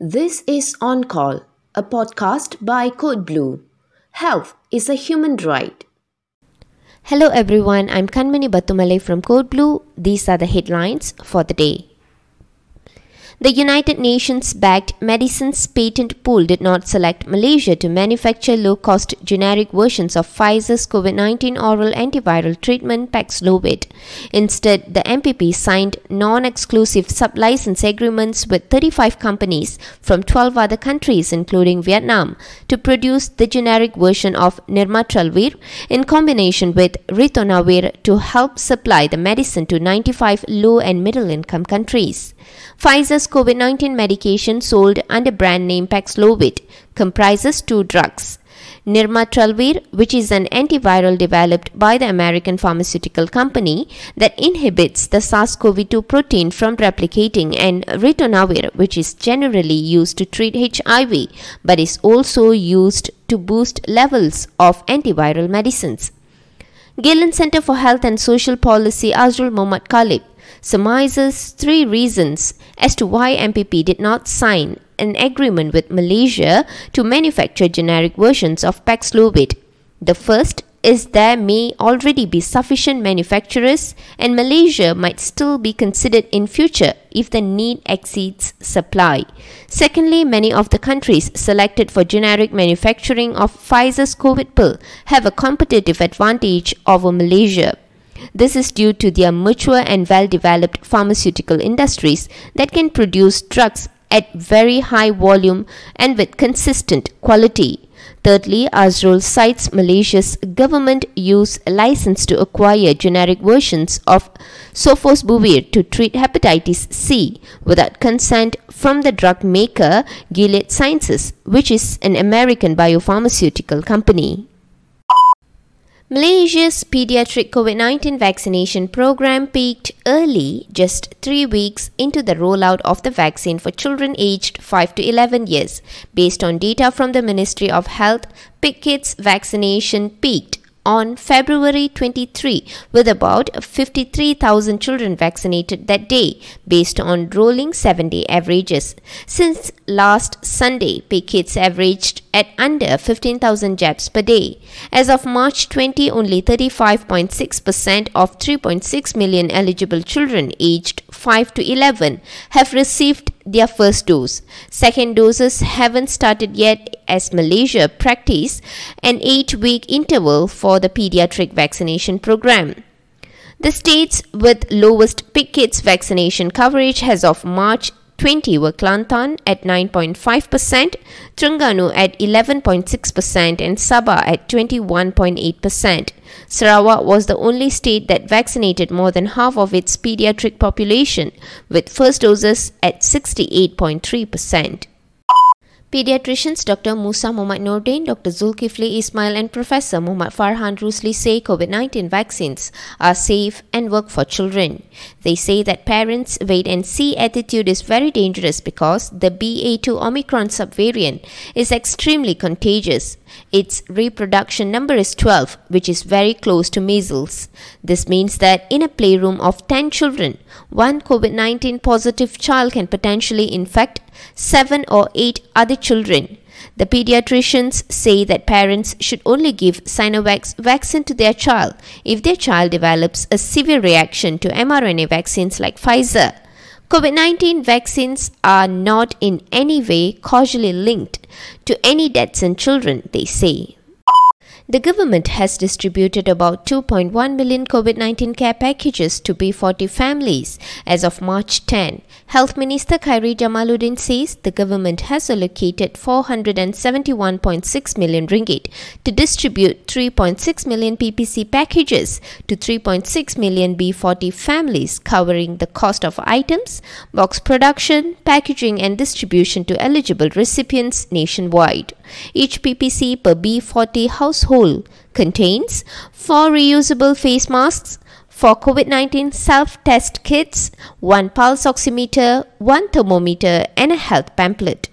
This is On Call, a podcast by Code Blue. Health is a human right. Hello everyone, I'm Kanmani Batumale from Code Blue. These are the headlines for the day. The United Nations backed medicines patent pool did not select Malaysia to manufacture low cost generic versions of Pfizer's COVID 19 oral antiviral treatment Paxlovid. Instead, the MPP signed non exclusive sub license agreements with 35 companies from 12 other countries, including Vietnam, to produce the generic version of Nirmatrelvir in combination with Ritonavir to help supply the medicine to 95 low and middle income countries. Pfizer's COVID 19 medication sold under brand name Paxlovid comprises two drugs. Nirmatrelvir, which is an antiviral developed by the American pharmaceutical company that inhibits the SARS-CoV-2 protein from replicating, and ritonavir, which is generally used to treat HIV but is also used to boost levels of antiviral medicines. Galen Center for Health and Social Policy Azrul Mohammad Khalib surmises three reasons as to why MPP did not sign an agreement with Malaysia to manufacture generic versions of Paxlovid. The first is there may already be sufficient manufacturers and Malaysia might still be considered in future if the need exceeds supply. Secondly, many of the countries selected for generic manufacturing of Pfizer's COVID pill have a competitive advantage over Malaysia. This is due to their mature and well developed pharmaceutical industries that can produce drugs at very high volume and with consistent quality. Thirdly, Azrul cites Malaysia's government use license to acquire generic versions of sofosbuvir to treat hepatitis C without consent from the drug maker Gilead Sciences, which is an American biopharmaceutical company. Malaysia's pediatric COVID 19 vaccination program peaked early, just three weeks into the rollout of the vaccine for children aged 5 to 11 years. Based on data from the Ministry of Health, PICKIDS vaccination peaked on February 23 with about 53,000 children vaccinated that day based on rolling 7 day averages. Since last Sunday, PICKIDS averaged at under 15,000 jabs per day. As of March 20, only 35.6% of 3.6 million eligible children aged 5 to 11 have received their first dose. Second doses haven't started yet as Malaysia practice an 8 week interval for the pediatric vaccination program. The states with lowest PICKIDS vaccination coverage as of March 20 were Kelantan at 9.5%, Terengganu at 11.6%, and Sabah at 21.8%. Sarawak was the only state that vaccinated more than half of its pediatric population, with first doses at 68.3%. Pediatricians Dr. Musa Muhammad Nordin, Dr. Zulkifli Ismail, and Professor Muhammad Farhan Rusli say COVID 19 vaccines are safe and work for children. They say that parents' wait and see attitude is very dangerous because the BA2 Omicron subvariant is extremely contagious. Its reproduction number is 12, which is very close to measles. This means that in a playroom of 10 children, one COVID 19 positive child can potentially infect 7 or 8 other children. The pediatricians say that parents should only give Sinovac vaccine to their child if their child develops a severe reaction to mRNA vaccines like Pfizer. COVID 19 vaccines are not in any way causally linked to any deaths in children, they say. The government has distributed about 2.1 million COVID 19 care packages to B40 families as of March 10. Health Minister Khairy Jamaluddin says the government has allocated 471.6 million ringgit to distribute 3.6 million PPC packages to 3.6 million B40 families, covering the cost of items, box production, packaging, and distribution to eligible recipients nationwide. Each PPC per B40 household contains 4 reusable face masks, 4 COVID 19 self test kits, 1 pulse oximeter, 1 thermometer, and a health pamphlet.